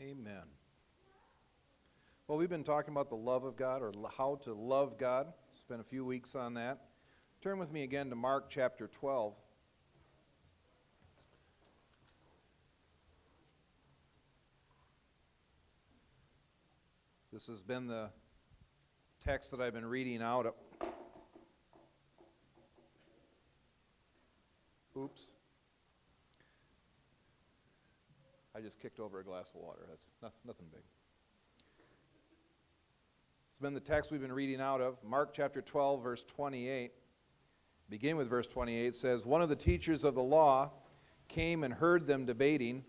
Amen. Well, we've been talking about the love of God or how to love God. Spent a few weeks on that. Turn with me again to Mark chapter 12. This has been the text that I've been reading out. Oops. I just kicked over a glass of water. That's nothing big. It's been the text we've been reading out of. Mark chapter 12, verse 28. Begin with verse 28 says, One of the teachers of the law came and heard them debating.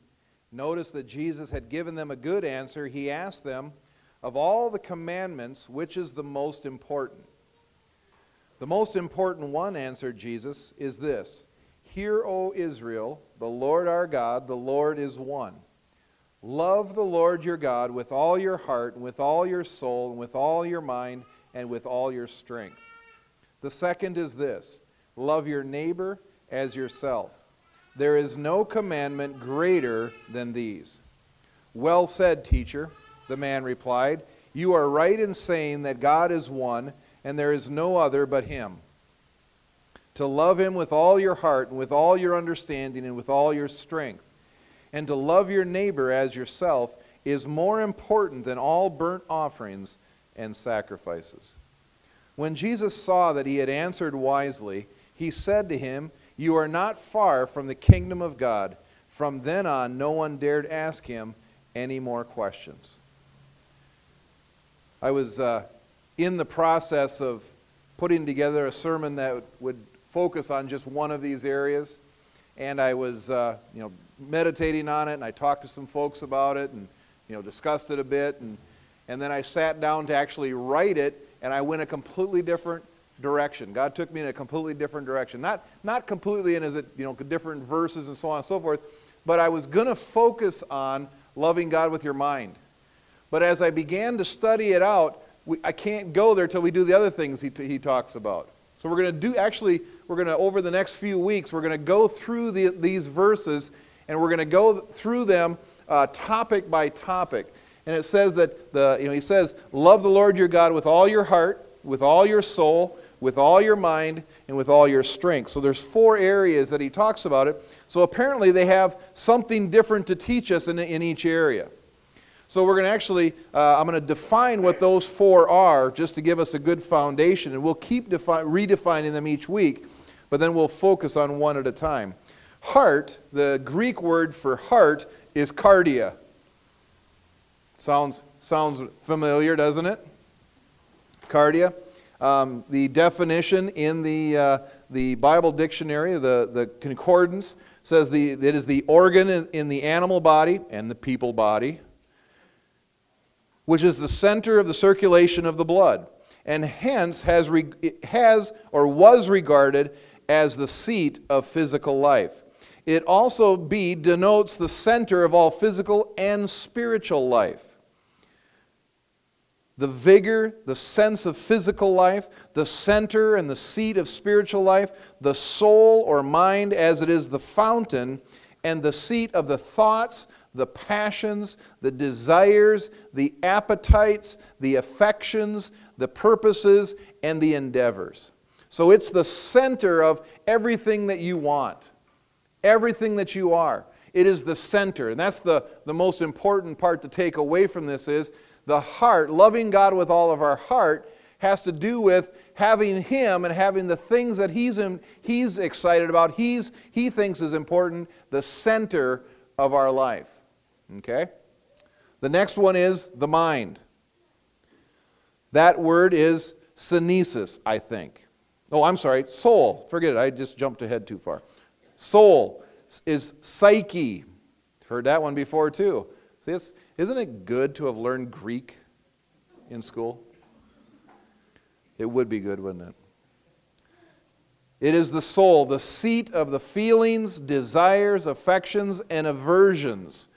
Notice that Jesus had given them a good answer. He asked them, Of all the commandments, which is the most important? The most important one, answered Jesus, is this Hear, O Israel, the Lord our God, the Lord is one. Love the Lord your God with all your heart, and with all your soul, and with all your mind, and with all your strength. The second is this love your neighbor as yourself. There is no commandment greater than these. Well said, teacher, the man replied. You are right in saying that God is one, and there is no other but Him to love Him with all your heart and with all your understanding and with all your strength, and to love your neighbor as yourself is more important than all burnt offerings and sacrifices. When Jesus saw that he had answered wisely, he said to him, You are not far from the kingdom of God. From then on, no one dared ask him any more questions. I was uh, in the process of putting together a sermon that would focus on just one of these areas. And I was, uh, you know, meditating on it, and I talked to some folks about it, and you know, discussed it a bit, and and then I sat down to actually write it, and I went a completely different direction. God took me in a completely different direction. Not not completely in as it you know different verses and so on and so forth, but I was going to focus on loving God with your mind. But as I began to study it out, we, I can't go there till we do the other things he, he talks about. So we're going to do, actually, we're going to, over the next few weeks, we're going to go through the, these verses and we're going to go through them uh, topic by topic. And it says that, the, you know, he says, Love the Lord your God with all your heart, with all your soul, with all your mind, and with all your strength. So there's four areas that he talks about it. So apparently they have something different to teach us in, in each area. So we're going to actually, uh, I'm going to define what those four are just to give us a good foundation, and we'll keep defi- redefining them each week, but then we'll focus on one at a time. Heart, the Greek word for heart is cardia. Sounds, sounds familiar, doesn't it? Cardia. Um, the definition in the, uh, the Bible dictionary, the, the concordance, says the, it is the organ in, in the animal body and the people body which is the center of the circulation of the blood, and hence has, has or was regarded as the seat of physical life. It also, B, denotes the center of all physical and spiritual life. The vigor, the sense of physical life, the center and the seat of spiritual life, the soul or mind as it is the fountain, and the seat of the thoughts, the passions, the desires, the appetites, the affections, the purposes, and the endeavors. So it's the center of everything that you want, everything that you are. It is the center. And that's the, the most important part to take away from this is the heart, loving God with all of our heart, has to do with having Him and having the things that He's, in, he's excited about, he's, He thinks is important, the center of our life. Okay? The next one is the mind. That word is synesis, I think. Oh, I'm sorry, soul. Forget it, I just jumped ahead too far. Soul is psyche. Heard that one before too. See, isn't it good to have learned Greek in school? It would be good, wouldn't it? It is the soul, the seat of the feelings, desires, affections, and aversions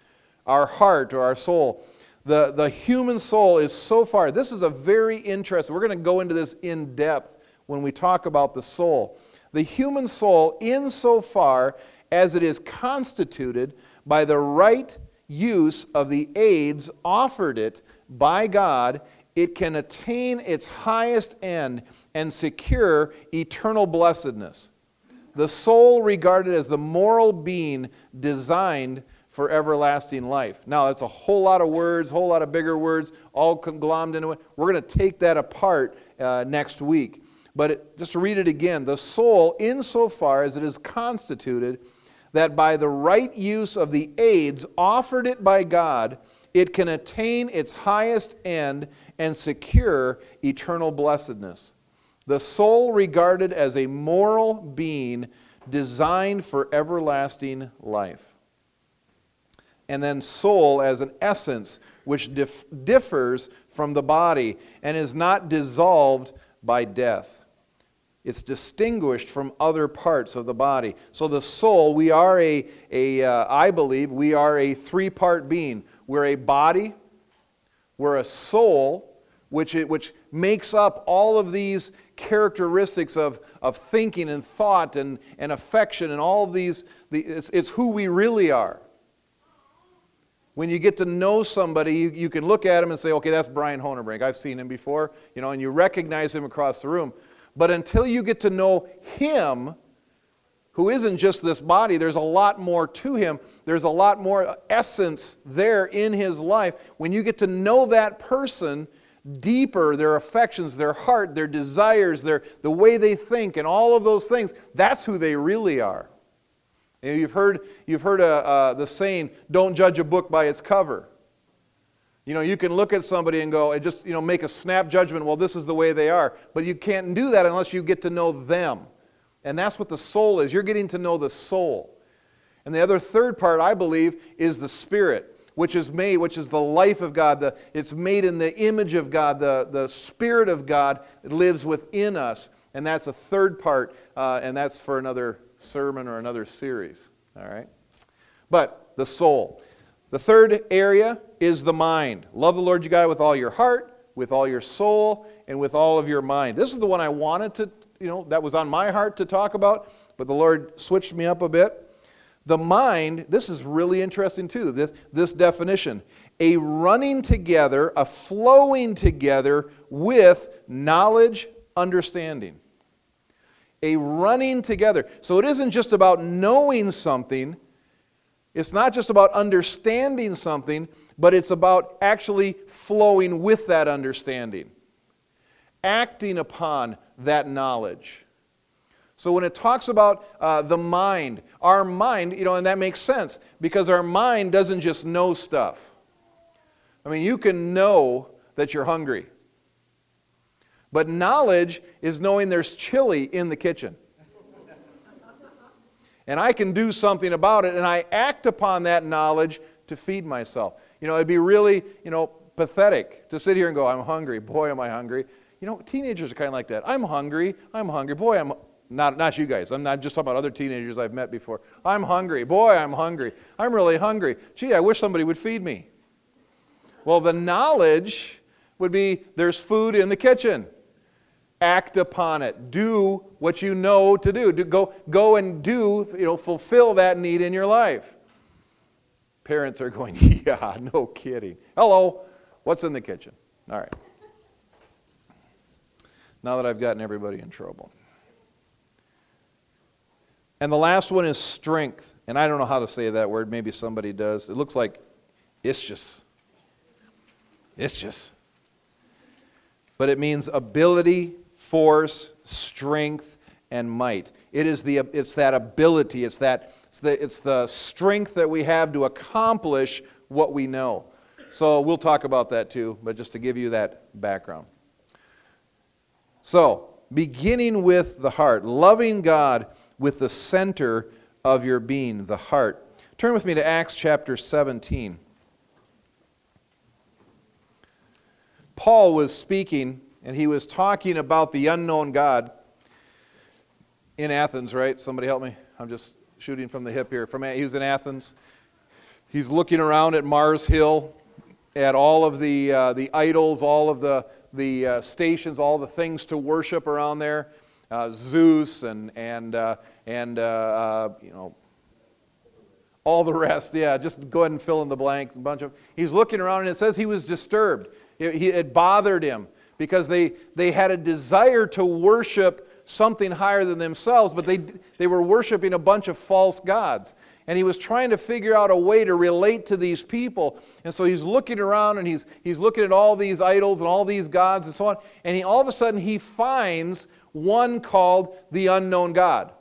our heart or our soul. The, the human soul is so far, this is a very interesting, we're going to go into this in depth when we talk about the soul. The human soul, insofar as it is constituted by the right use of the aids offered it by God, it can attain its highest end and secure eternal blessedness. The soul regarded as the moral being designed for everlasting life. Now, that's a whole lot of words, whole lot of bigger words, all conglomerated into. We're going to take that apart uh, next week. But it, just to read it again the soul, insofar as it is constituted, that by the right use of the aids offered it by God, it can attain its highest end and secure eternal blessedness. The soul regarded as a moral being designed for everlasting life and then soul as an essence which dif- differs from the body and is not dissolved by death. It's distinguished from other parts of the body. So the soul, we are a, a uh, I believe, we are a three part being. We're a body, we're a soul, which, it, which makes up all of these characteristics of, of thinking and thought and, and affection and all of these. The, it's, it's who we really are. When you get to know somebody, you, you can look at him and say, okay, that's Brian Honerbrink. I've seen him before, you know, and you recognize him across the room. But until you get to know him, who isn't just this body, there's a lot more to him. There's a lot more essence there in his life. When you get to know that person deeper, their affections, their heart, their desires, their, the way they think, and all of those things, that's who they really are. You've heard, you've heard uh, uh, the saying, don't judge a book by its cover. You know, you can look at somebody and go, and just, you know, make a snap judgment, well, this is the way they are. But you can't do that unless you get to know them. And that's what the soul is. You're getting to know the soul. And the other third part, I believe, is the spirit, which is made, which is the life of God. The, it's made in the image of God. The, the spirit of God lives within us. And that's a third part, uh, and that's for another sermon or another series. All right? But the soul. The third area is the mind. Love the Lord your God with all your heart, with all your soul, and with all of your mind. This is the one I wanted to, you know, that was on my heart to talk about, but the Lord switched me up a bit. The mind, this is really interesting too, this, this definition. A running together, a flowing together with knowledge, understanding a running together. So it isn't just about knowing something, it's not just about understanding something, but it's about actually flowing with that understanding, acting upon that knowledge. So when it talks about uh, the mind, our mind, you know, and that makes sense because our mind doesn't just know stuff. I mean, you can know that you're hungry. But knowledge is knowing there's chili in the kitchen. and I can do something about it, and I act upon that knowledge to feed myself. You know, it'd be really, you know, pathetic to sit here and go, I'm hungry. Boy, am I hungry. You know, teenagers are kind of like that. I'm hungry. I'm hungry. Boy, I'm not, not you guys. I'm not just talking about other teenagers I've met before. I'm hungry. Boy, I'm hungry. I'm really hungry. Gee, I wish somebody would feed me. Well, the knowledge would be there's food in the kitchen act upon it. Do what you know to do. do. go, go and do, you know, fulfill that need in your life. Parents are going, yeah, no kidding. Hello, what's in the kitchen? All right. Now that I've gotten everybody in trouble. And the last one is strength. And I don't know how to say that word. Maybe somebody does. It looks like it's just. It's just. But it means ability force, strength, and might. It is the, it's that ability, it's, that, it's, the, it's the strength that we have to accomplish what we know. So we'll talk about that too, but just to give you that background. So, beginning with the heart, loving God with the center of your being, the heart. Turn with me to Acts chapter 17. Paul was speaking and he was talking about the unknown God in Athens, right? Somebody help me. I'm just shooting from the hip here. From he was in Athens. He's looking around at Mars Hill, at all of the uh, the idols, all of the the uh, stations, all the things to worship around there. Uh, Zeus and and uh, and uh, uh, you know all the rest. Yeah, just go ahead and fill in the blanks. A bunch of. He's looking around, and it says he was disturbed. It, he, it bothered him because they, they had a desire to worship something higher than themselves, but they, they were worshiping a bunch of false gods. And he was trying to figure out a way to relate to these people. And so he's looking around and he's, he's looking at all these idols and all these gods and so on. And he, all of a sudden he finds one called the unknown God.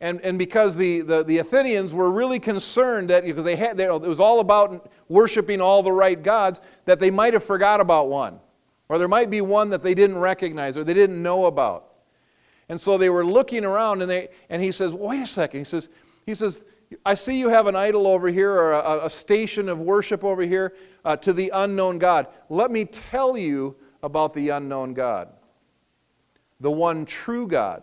And, and because the, the, the Athenians were really concerned that because they had, they, it was all about worshiping all the right gods, that they might have forgot about one. Or there might be one that they didn't recognize or they didn't know about. And so they were looking around and, they, and he says, wait a second. He says, he says, I see you have an idol over here or a, a station of worship over here uh, to the unknown God. Let me tell you about the unknown God, the one true God.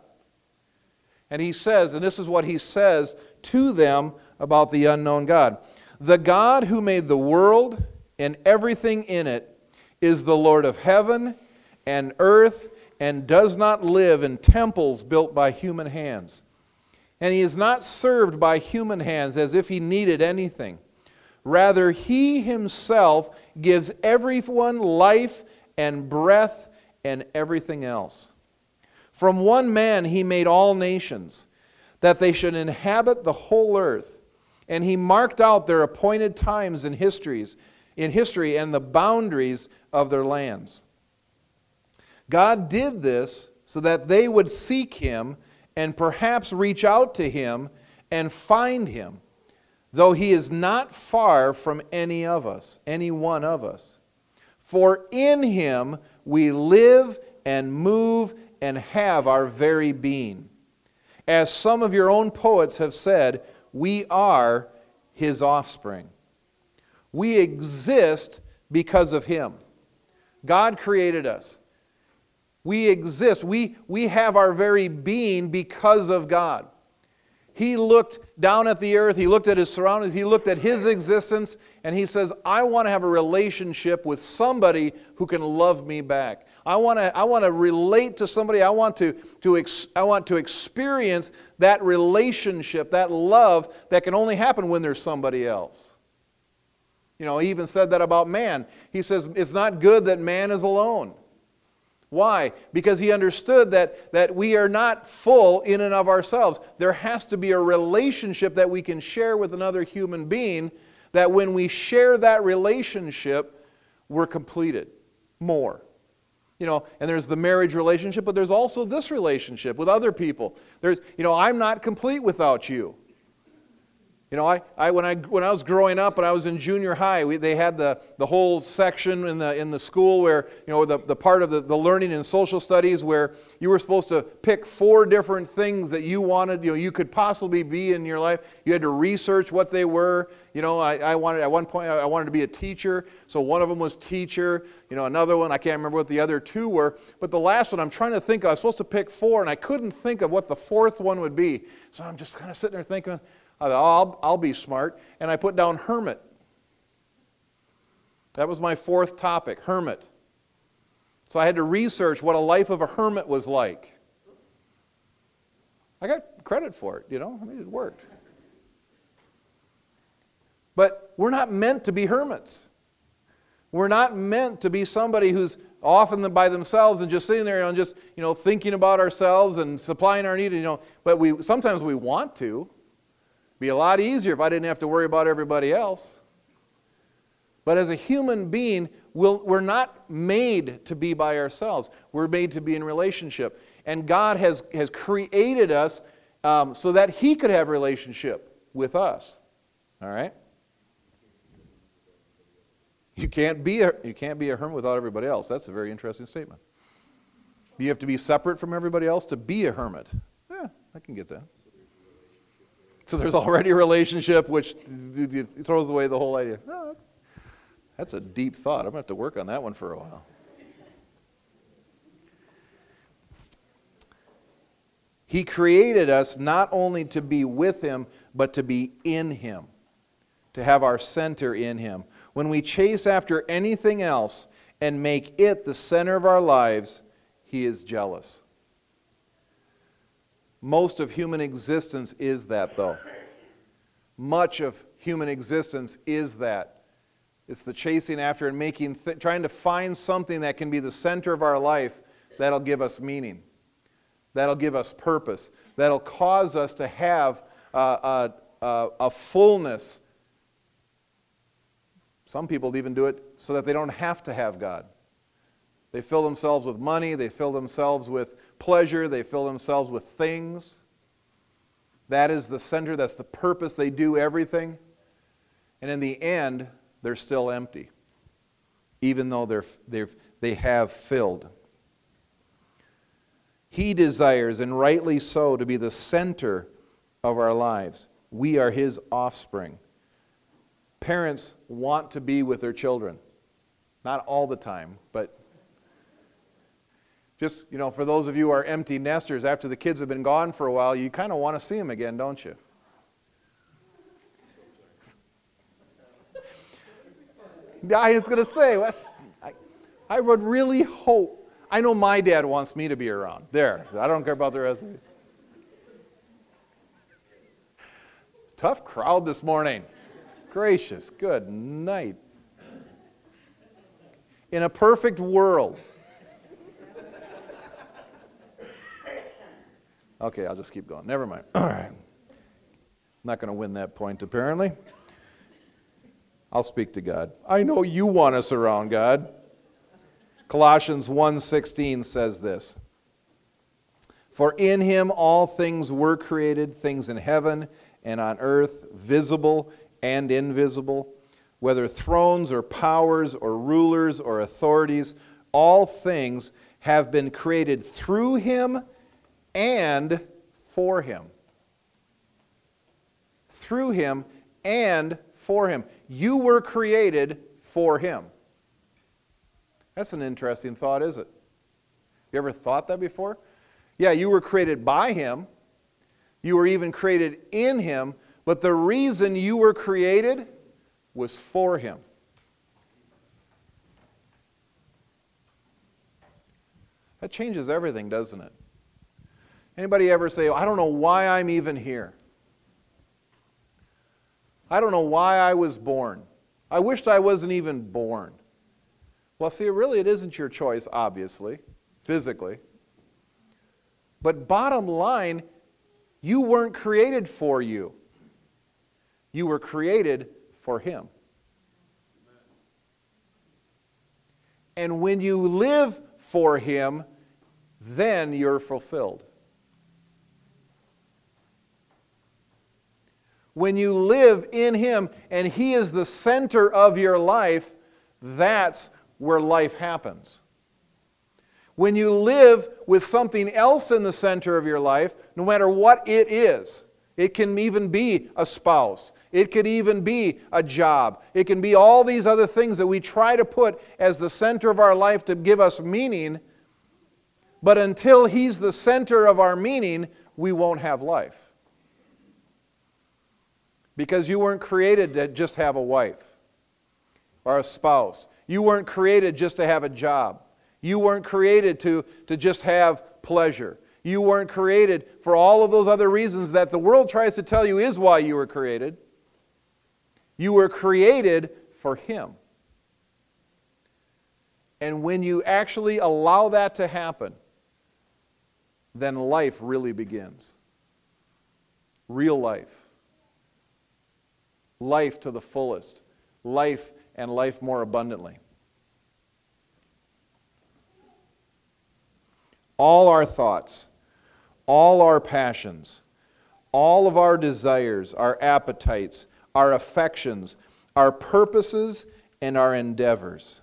And he says, and this is what he says to them about the unknown God The God who made the world and everything in it is the Lord of heaven and earth and does not live in temples built by human hands. And he is not served by human hands as if he needed anything. Rather, he himself gives everyone life and breath and everything else. From one man he made all nations, that they should inhabit the whole earth. And he marked out their appointed times and histories, in history and the boundaries of their lands. God did this so that they would seek him and perhaps reach out to him and find him, though he is not far from any of us, any one of us. For in him we live and move and have our very being. As some of your own poets have said, we are his offspring. We exist because of him. God created us. We exist. We, we have our very being because of God. He looked down at the earth, he looked at his surroundings, he looked at his existence, and he says, I want to have a relationship with somebody who can love me back. I want to, I want to relate to somebody. I want to, to ex, I want to experience that relationship, that love that can only happen when there's somebody else. You know, he even said that about man. He says, It's not good that man is alone. Why? Because he understood that, that we are not full in and of ourselves. There has to be a relationship that we can share with another human being, that when we share that relationship, we're completed more. You know, and there's the marriage relationship, but there's also this relationship with other people. There's, you know, I'm not complete without you. You know, I, I, when, I, when I was growing up and I was in junior high, we, they had the, the whole section in the, in the school where, you know, the, the part of the, the learning and social studies where you were supposed to pick four different things that you wanted, you know, you could possibly be in your life. You had to research what they were. You know, I, I wanted, at one point, I wanted to be a teacher. So one of them was teacher. You know, another one, I can't remember what the other two were. But the last one, I'm trying to think, of, I was supposed to pick four and I couldn't think of what the fourth one would be. So I'm just kind of sitting there thinking, I thought, oh, I'll, I'll be smart. And I put down hermit. That was my fourth topic, hermit. So I had to research what a life of a hermit was like. I got credit for it, you know, I mean, it worked. But we're not meant to be hermits. We're not meant to be somebody who's often by themselves and just sitting there and just, you know, thinking about ourselves and supplying our need, you know, but we sometimes we want to be a lot easier if I didn't have to worry about everybody else. But as a human being, we we are not made to be by ourselves. We're made to be in relationship. And God has, has created us um, so that He could have relationship with us. All right? You can't, be a, you can't be a hermit without everybody else. That's a very interesting statement. You have to be separate from everybody else to be a hermit. Yeah, I can get that. So there's already a relationship, which throws away the whole idea. That's a deep thought. I'm going to have to work on that one for a while. He created us not only to be with Him, but to be in Him, to have our center in Him. When we chase after anything else and make it the center of our lives, He is jealous. Most of human existence is that, though. much of human existence is that. It's the chasing after and making, trying to find something that can be the center of our life that'll give us meaning, that'll give us purpose, that'll cause us to have uh, a, a, a fullness. Some people even do it so that they don't have to have God. They fill themselves with money, they fill themselves with pleasure, they fill themselves with things. That is the center, that's the purpose. They do everything. And in the end, they're still empty, even though they're, they're, they have filled. He desires, and rightly so, to be the center of our lives. We are His offspring. Parents want to be with their children. Not all the time, but just, you know, for those of you who are empty nesters, after the kids have been gone for a while, you kind of want to see them again, don't you? I was going to say, I, I would really hope. I know my dad wants me to be around. There. I don't care about the rest of you. Tough crowd this morning. Gracious, good night. In a perfect world, Okay, I'll just keep going. Never mind. All right. Not going to win that point, apparently. I'll speak to God. I know you want us around, God. Colossians 1:16 says this. For in him all things were created, things in heaven and on earth, visible and invisible, whether thrones or powers or rulers or authorities, all things have been created through him and for him. Through him and for him. You were created for him. That's an interesting thought, is it? You ever thought that before? Yeah, you were created by him. You were even created in him, but the reason you were created was for him. That changes everything, doesn't it? Anybody ever say, I don't know why I'm even here? I don't know why I was born. I wished I wasn't even born. Well, see, really, it isn't your choice, obviously, physically. But bottom line, you weren't created for you, you were created for Him. And when you live for Him, then you're fulfilled. When you live in Him and He is the center of your life, that's where life happens. When you live with something else in the center of your life, no matter what it is, it can even be a spouse. It could even be a job. It can be all these other things that we try to put as the center of our life to give us meaning. But until He's the center of our meaning, we won't have life. Because you weren't created to just have a wife or a spouse. You weren't created just to have a job. You weren't created to, to just have pleasure. You weren't created for all of those other reasons that the world tries to tell you is why you were created. You were created for Him. And when you actually allow that to happen, then life really begins. Real life life to the fullest, life and life more abundantly. All our thoughts, all our passions, all of our desires, our appetites, our affections, our purposes, and our endeavors.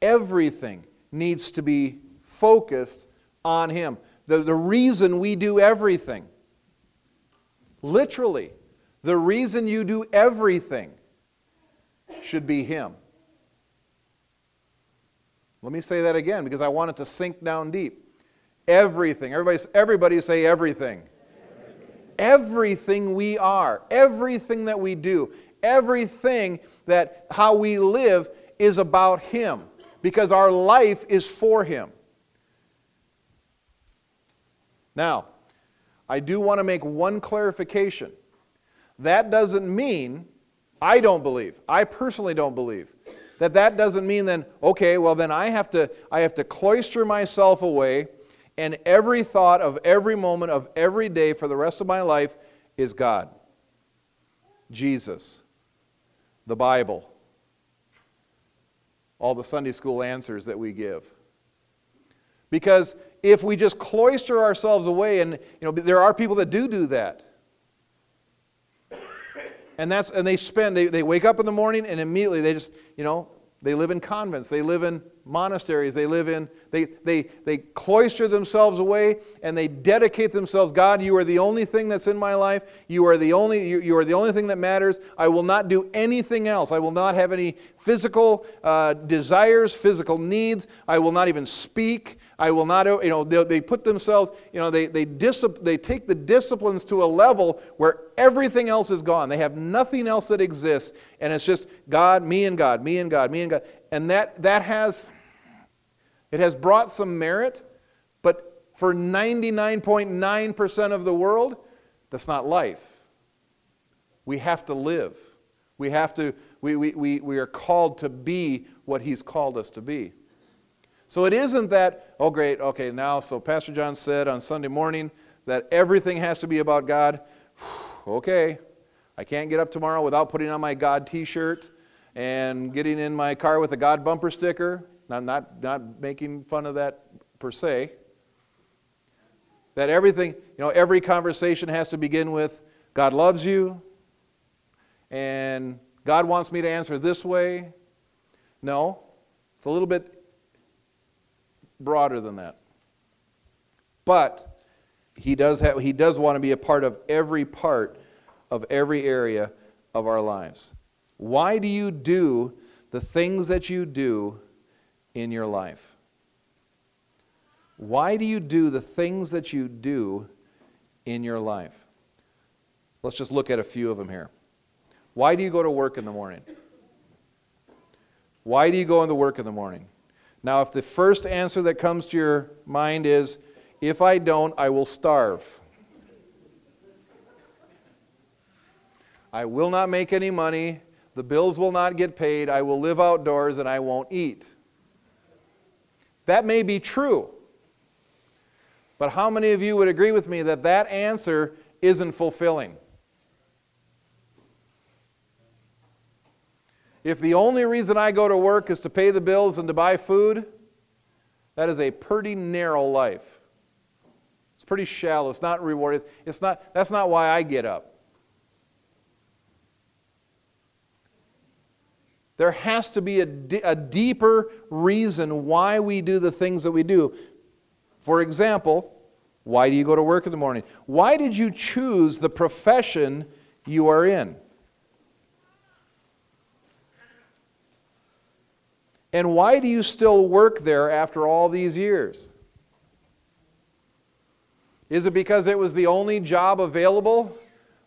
Everything needs to be focused on Him. The, the reason we do everything Literally, the reason you do everything should be Him. Let me say that again because I want it to sink down deep. Everything. Everybody, everybody say everything. everything. Everything we are, everything that we do, everything that how we live is about Him because our life is for Him. Now, I do want to make one clarification. That doesn't mean, I don't believe, I personally don't believe, that that doesn't mean then, okay, well then I have to, I have to cloister myself away and every thought of every moment of every day for the rest of my life is God, Jesus, the Bible, all the Sunday school answers that we give. Because if we just cloister ourselves away, and you know, there are people that do do that. And that's and they spend they, they wake up in the morning and immediately they just, you know, they live in convents, they live in monasteries, they live in, they, they, they cloister themselves away and they dedicate themselves. God, you are the only thing that's in my life. You are the only, you, you are the only thing that matters. I will not do anything else. I will not have any physical uh, desires, physical needs. I will not even speak. I will not, you know, they, they put themselves, you know, they, they, discipl- they take the disciplines to a level where everything else is gone. They have nothing else that exists, and it's just God, me and God, me and God, me and God. And that, that has, it has brought some merit, but for 99.9% of the world, that's not life. We have to live. We have to, we, we, we, we are called to be what He's called us to be. So it isn't that, oh, great, okay, now, so Pastor John said on Sunday morning that everything has to be about God. okay, I can't get up tomorrow without putting on my God t shirt and getting in my car with a God bumper sticker. I'm not, not making fun of that per se. That everything, you know, every conversation has to begin with God loves you and God wants me to answer this way. No, it's a little bit broader than that. But he does, have, he does want to be a part of every part of every area of our lives. Why do you do the things that you do in your life? Why do you do the things that you do in your life? Let's just look at a few of them here. Why do you go to work in the morning? Why do you go into work in the morning? Now, if the first answer that comes to your mind is, if I don't, I will starve. I will not make any money. The bills will not get paid. I will live outdoors and I won't eat. That may be true. But how many of you would agree with me that that answer isn't fulfilling? If the only reason I go to work is to pay the bills and to buy food, that is a pretty narrow life. It's pretty shallow. It's not rewarding. It's not, that's not why I get up. There has to be a, a deeper reason why we do the things that we do. For example, why do you go to work in the morning? Why did you choose the profession you are in? And why do you still work there after all these years? Is it because it was the only job available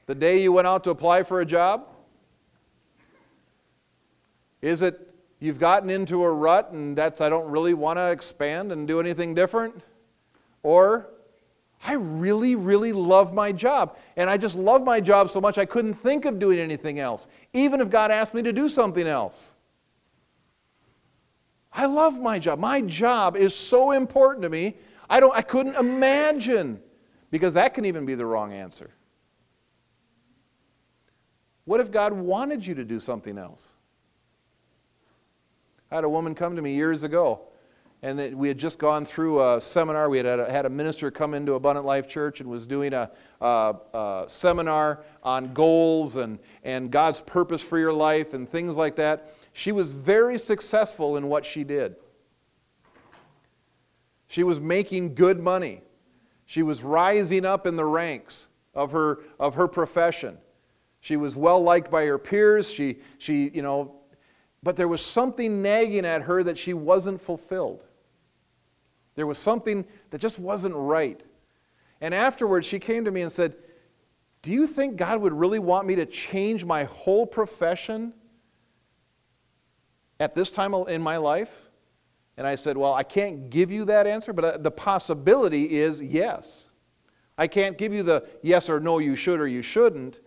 the day you went out to apply for a job? Is it you've gotten into a rut and that's I don't really want to expand and do anything different? Or I really, really love my job. And I just love my job so much I couldn't think of doing anything else, even if God asked me to do something else. I love my job. My job is so important to me. I don't I couldn't imagine because that can even be the wrong answer. What if God wanted you to do something else? I had a woman come to me years ago, and we had just gone through a seminar. We had had a minister come into Abundant Life Church and was doing a, a, a seminar on goals and, and God's purpose for your life and things like that. She was very successful in what she did. She was making good money. She was rising up in the ranks of her, of her profession. She was well liked by her peers. She, she, you know, but there was something nagging at her that she wasn't fulfilled. There was something that just wasn't right. And afterwards, she came to me and said, Do you think God would really want me to change my whole profession at this time in my life? And I said, Well, I can't give you that answer, but uh, the possibility is yes. I can't give you the yes or no, you should or you shouldn't,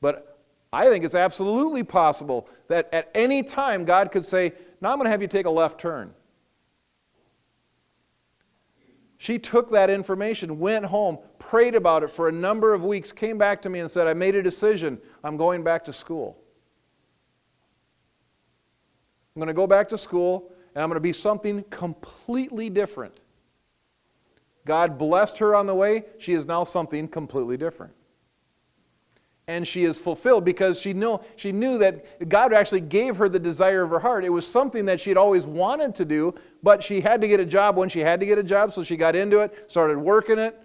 but I think it's absolutely possible that at any time God could say, Now I'm going to have you take a left turn. She took that information, went home, prayed about it for a number of weeks, came back to me and said, I made a decision. I'm going back to school. I'm going to go back to school and I'm going to be something completely different. God blessed her on the way. She is now something completely different. And she is fulfilled because she, know, she knew that God actually gave her the desire of her heart. It was something that she had always wanted to do, but she had to get a job when she had to get a job, so she got into it, started working it.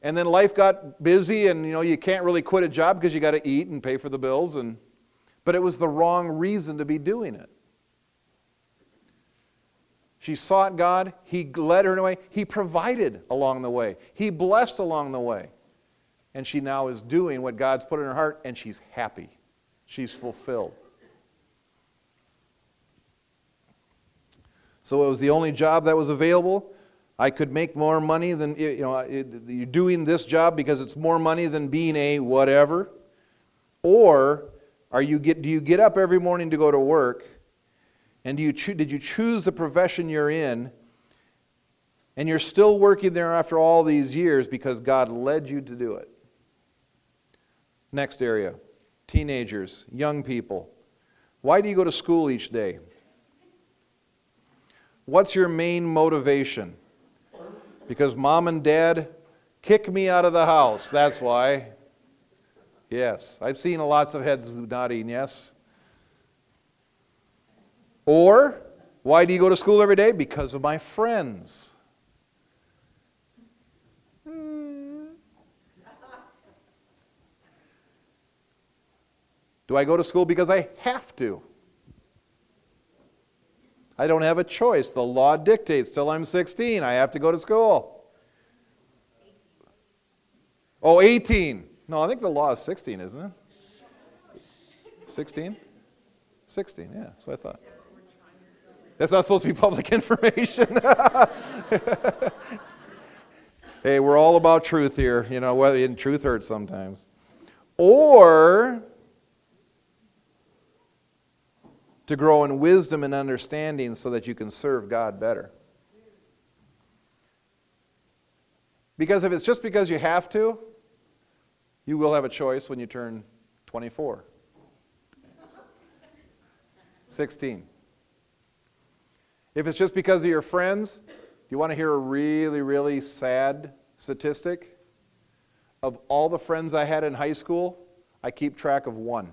And then life got busy, and you know, you can't really quit a job because you got to eat and pay for the bills. And, but it was the wrong reason to be doing it. She sought God. He led her in a way. He provided along the way. He blessed along the way. And she now is doing what God's put in her heart, and she's happy. She's fulfilled. So it was the only job that was available. I could make more money than, you know, you're doing this job because it's more money than being a whatever. Or are you get, do you get up every morning to go to work and you cho- did you choose the profession you're in? And you're still working there after all these years because God led you to do it. Next area teenagers, young people. Why do you go to school each day? What's your main motivation? Because mom and dad kick me out of the house. That's why. Yes, I've seen lots of heads nodding yes. Or, why do you go to school every day? Because of my friends. Hmm. Do I go to school because I have to? I don't have a choice. The law dictates till I'm 16, I have to go to school. Oh, 18. No, I think the law is 16, isn't it? 16? 16, yeah, so I thought. That's not supposed to be public information. hey, we're all about truth here, you know, whether in truth hurts sometimes. Or to grow in wisdom and understanding so that you can serve God better. Because if it's just because you have to, you will have a choice when you turn 24, 16. If it's just because of your friends, do you want to hear a really, really sad statistic? Of all the friends I had in high school, I keep track of one.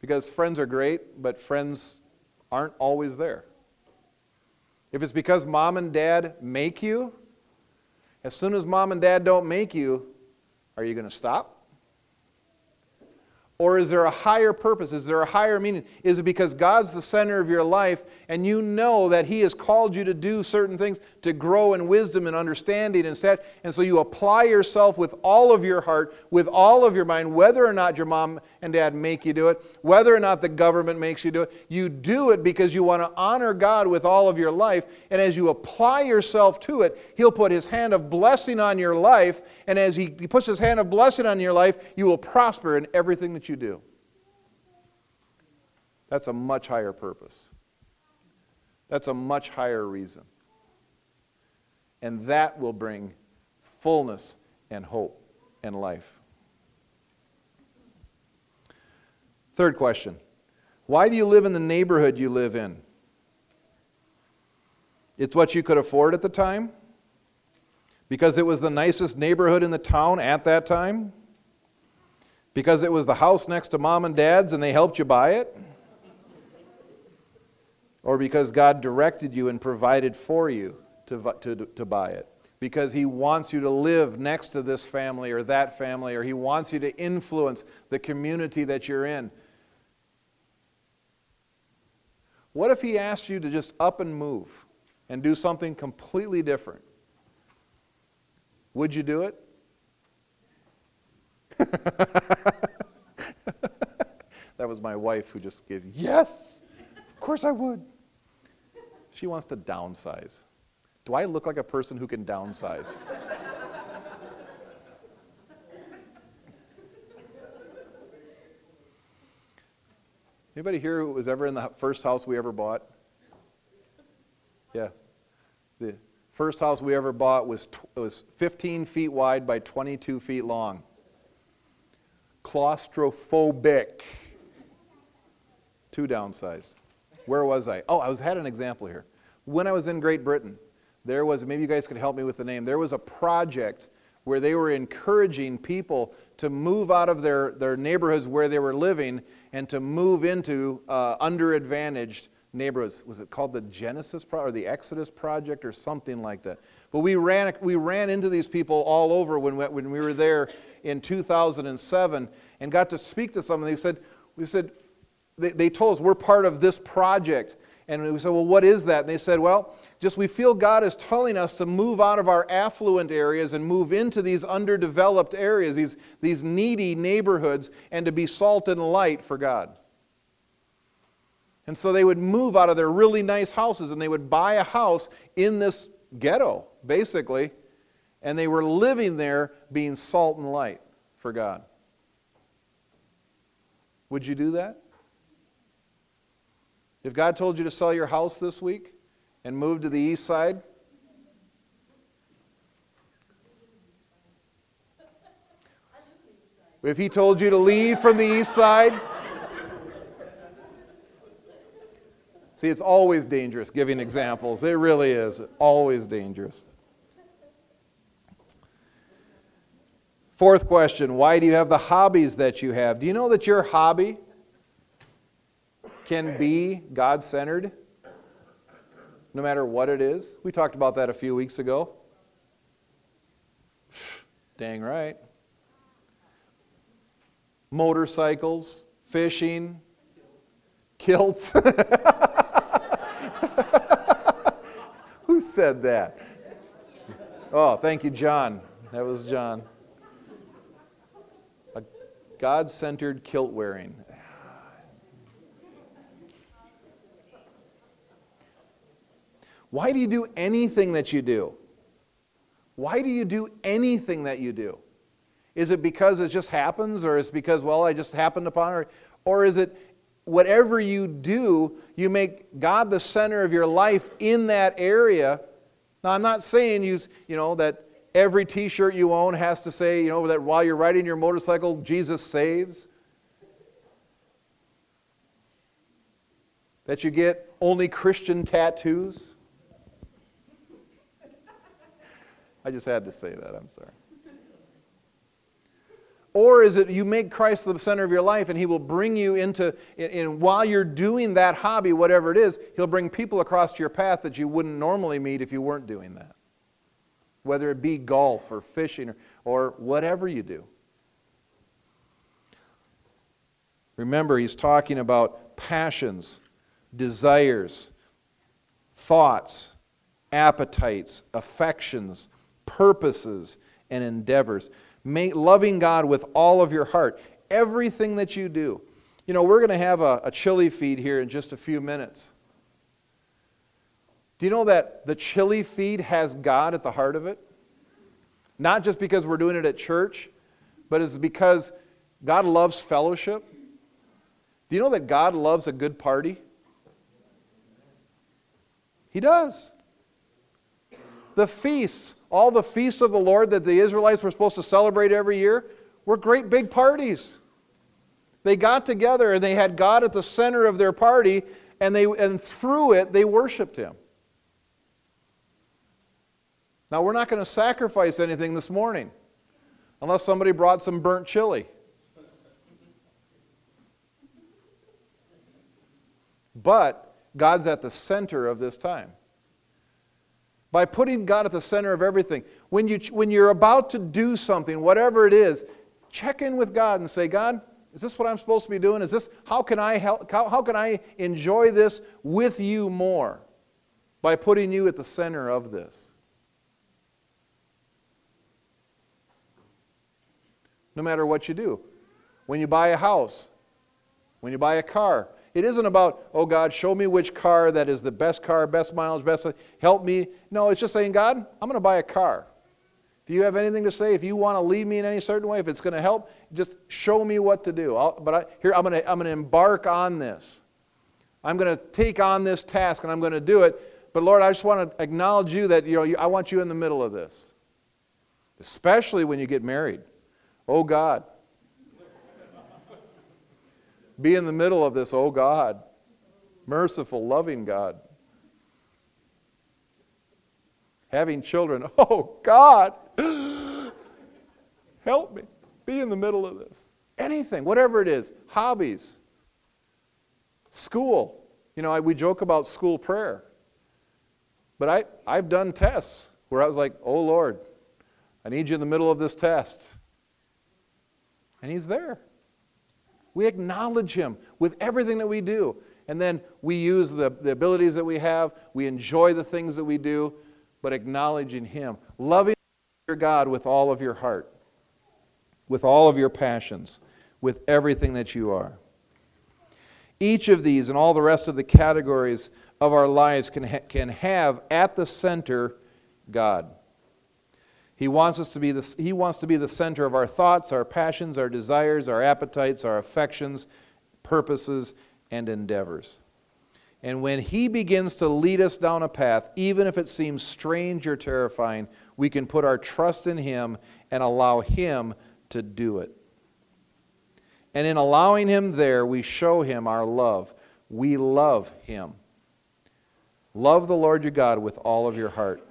Because friends are great, but friends aren't always there. If it's because mom and dad make you, as soon as mom and dad don't make you, are you going to stop? Or is there a higher purpose? Is there a higher meaning? Is it because God's the center of your life and you know that He has called you to do certain things to grow in wisdom and understanding and set, and so you apply yourself with all of your heart, with all of your mind, whether or not your mom and dad make you do it, whether or not the government makes you do it, you do it because you want to honor God with all of your life, and as you apply yourself to it, He'll put His hand of blessing on your life, and as He, he puts His hand of blessing on your life, you will prosper in everything that you do. That's a much higher purpose. That's a much higher reason. And that will bring fullness and hope and life. Third question Why do you live in the neighborhood you live in? It's what you could afford at the time? Because it was the nicest neighborhood in the town at that time? Because it was the house next to mom and dad's and they helped you buy it? Or because God directed you and provided for you to, to, to buy it? Because He wants you to live next to this family or that family, or He wants you to influence the community that you're in? What if He asked you to just up and move and do something completely different? Would you do it? that was my wife who just gave, yes, of course I would. She wants to downsize. Do I look like a person who can downsize? Anybody here who was ever in the first house we ever bought? Yeah. The first house we ever bought was, was 15 feet wide by 22 feet long. Claustrophobic. Two downsized. Where was I? Oh, I was had an example here. When I was in Great Britain, there was maybe you guys could help me with the name. There was a project where they were encouraging people to move out of their, their neighborhoods where they were living and to move into uh, underadvantaged neighborhoods. Was it called the Genesis Pro- or the Exodus Project or something like that? But we ran, we ran into these people all over when we, when we were there in 2007 and got to speak to some. They said, we said, they, they told us we're part of this project. And we said, well, what is that? And they said, well, just we feel God is telling us to move out of our affluent areas and move into these underdeveloped areas, these, these needy neighborhoods, and to be salt and light for God. And so they would move out of their really nice houses and they would buy a house in this ghetto, basically, and they were living there being salt and light for God. Would you do that? If God told you to sell your house this week and move to the east side, if He told you to leave from the east side, see, it's always dangerous giving examples. It really is. Always dangerous. Fourth question Why do you have the hobbies that you have? Do you know that your hobby can be God centered, no matter what it is. We talked about that a few weeks ago. Dang right. Motorcycles, fishing, kilts. Who said that? Oh, thank you, John. That was John. God centered kilt wearing. Why do you do anything that you do? Why do you do anything that you do? Is it because it just happens, or is it because, well, I just happened upon it? Or is it whatever you do, you make God the center of your life in that area? Now, I'm not saying you, you know, that every t shirt you own has to say, you know, that while you're riding your motorcycle, Jesus saves. That you get only Christian tattoos. I just had to say that. I'm sorry. Or is it you make Christ the center of your life and He will bring you into, and while you're doing that hobby, whatever it is, He'll bring people across your path that you wouldn't normally meet if you weren't doing that. Whether it be golf or fishing or, or whatever you do. Remember, He's talking about passions, desires, thoughts, appetites, affections, purposes, and endeavors. Loving God with all of your heart. Everything that you do. You know, we're going to have a, a chili feed here in just a few minutes. Do you know that the chili feed has God at the heart of it? Not just because we're doing it at church, but it's because God loves fellowship. Do you know that God loves a good party? He does. The feasts, all the feasts of the Lord that the Israelites were supposed to celebrate every year, were great big parties. They got together and they had God at the center of their party, and, they, and through it, they worshiped Him. Now, we're not going to sacrifice anything this morning unless somebody brought some burnt chili. But God's at the center of this time by putting God at the center of everything. When, you, when you're about to do something, whatever it is, check in with God and say, God, is this what I'm supposed to be doing? Is this, how can I help, how, how can I enjoy this with you more? By putting you at the center of this. No matter what you do. When you buy a house, when you buy a car, It isn't about, oh God, show me which car that is the best car, best mileage, best. Help me. No, it's just saying, God, I'm going to buy a car. If you have anything to say, if you want to lead me in any certain way, if it's going to help, just show me what to do. I'll, but I, here, I'm going, to, I'm going to embark on this. I'm going to take on this task and I'm going to do it. But Lord, I just want to acknowledge you that you know, I want you in the middle of this, especially when you get married. Oh God. Be in the middle of this, oh God. Merciful, loving God. Having children, oh God. Help me. Be in the middle of this. Anything, whatever it is, hobbies, school. You know, I, we joke about school prayer. But I, I've done tests where I was like, oh Lord, I need you in the middle of this test. And He's there. We acknowledge Him with everything that we do. And then we use the, the abilities that we have, we enjoy the things that we do, but acknowledging Him. Loving your God with all of your heart, with all of your passions, with everything that you are. Each of these and all the rest of the categories of our lives can, ha- can have at the center God. He wants us to be the, he wants to be the center of our thoughts, our passions, our desires, our appetites, our affections, purposes, and endeavors. And when he begins to lead us down a path, even if it seems strange or terrifying, we can put our trust in him and allow him to do it. And in allowing him there, we show him our love. We love him. Love the Lord your God with all of your heart.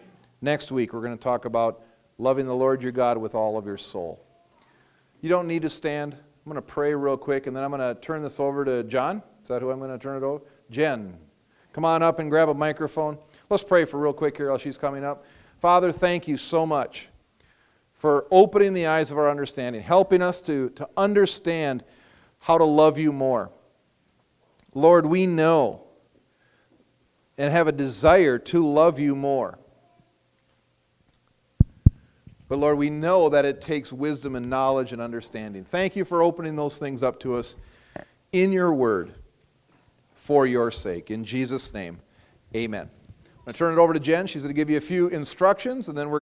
Next week, we're going to talk about loving the Lord your God with all of your soul. You don't need to stand. I'm going to pray real quick, and then I'm going to turn this over to John. Is that who I'm going to turn it over? Jen. Come on up and grab a microphone. Let's pray for real quick here while she's coming up. Father, thank you so much for opening the eyes of our understanding, helping us to, to understand how to love you more. Lord, we know and have a desire to love you more. But Lord, we know that it takes wisdom and knowledge and understanding. Thank you for opening those things up to us in your word for your sake. In Jesus' name, amen. I'm going to turn it over to Jen. She's going to give you a few instructions, and then we're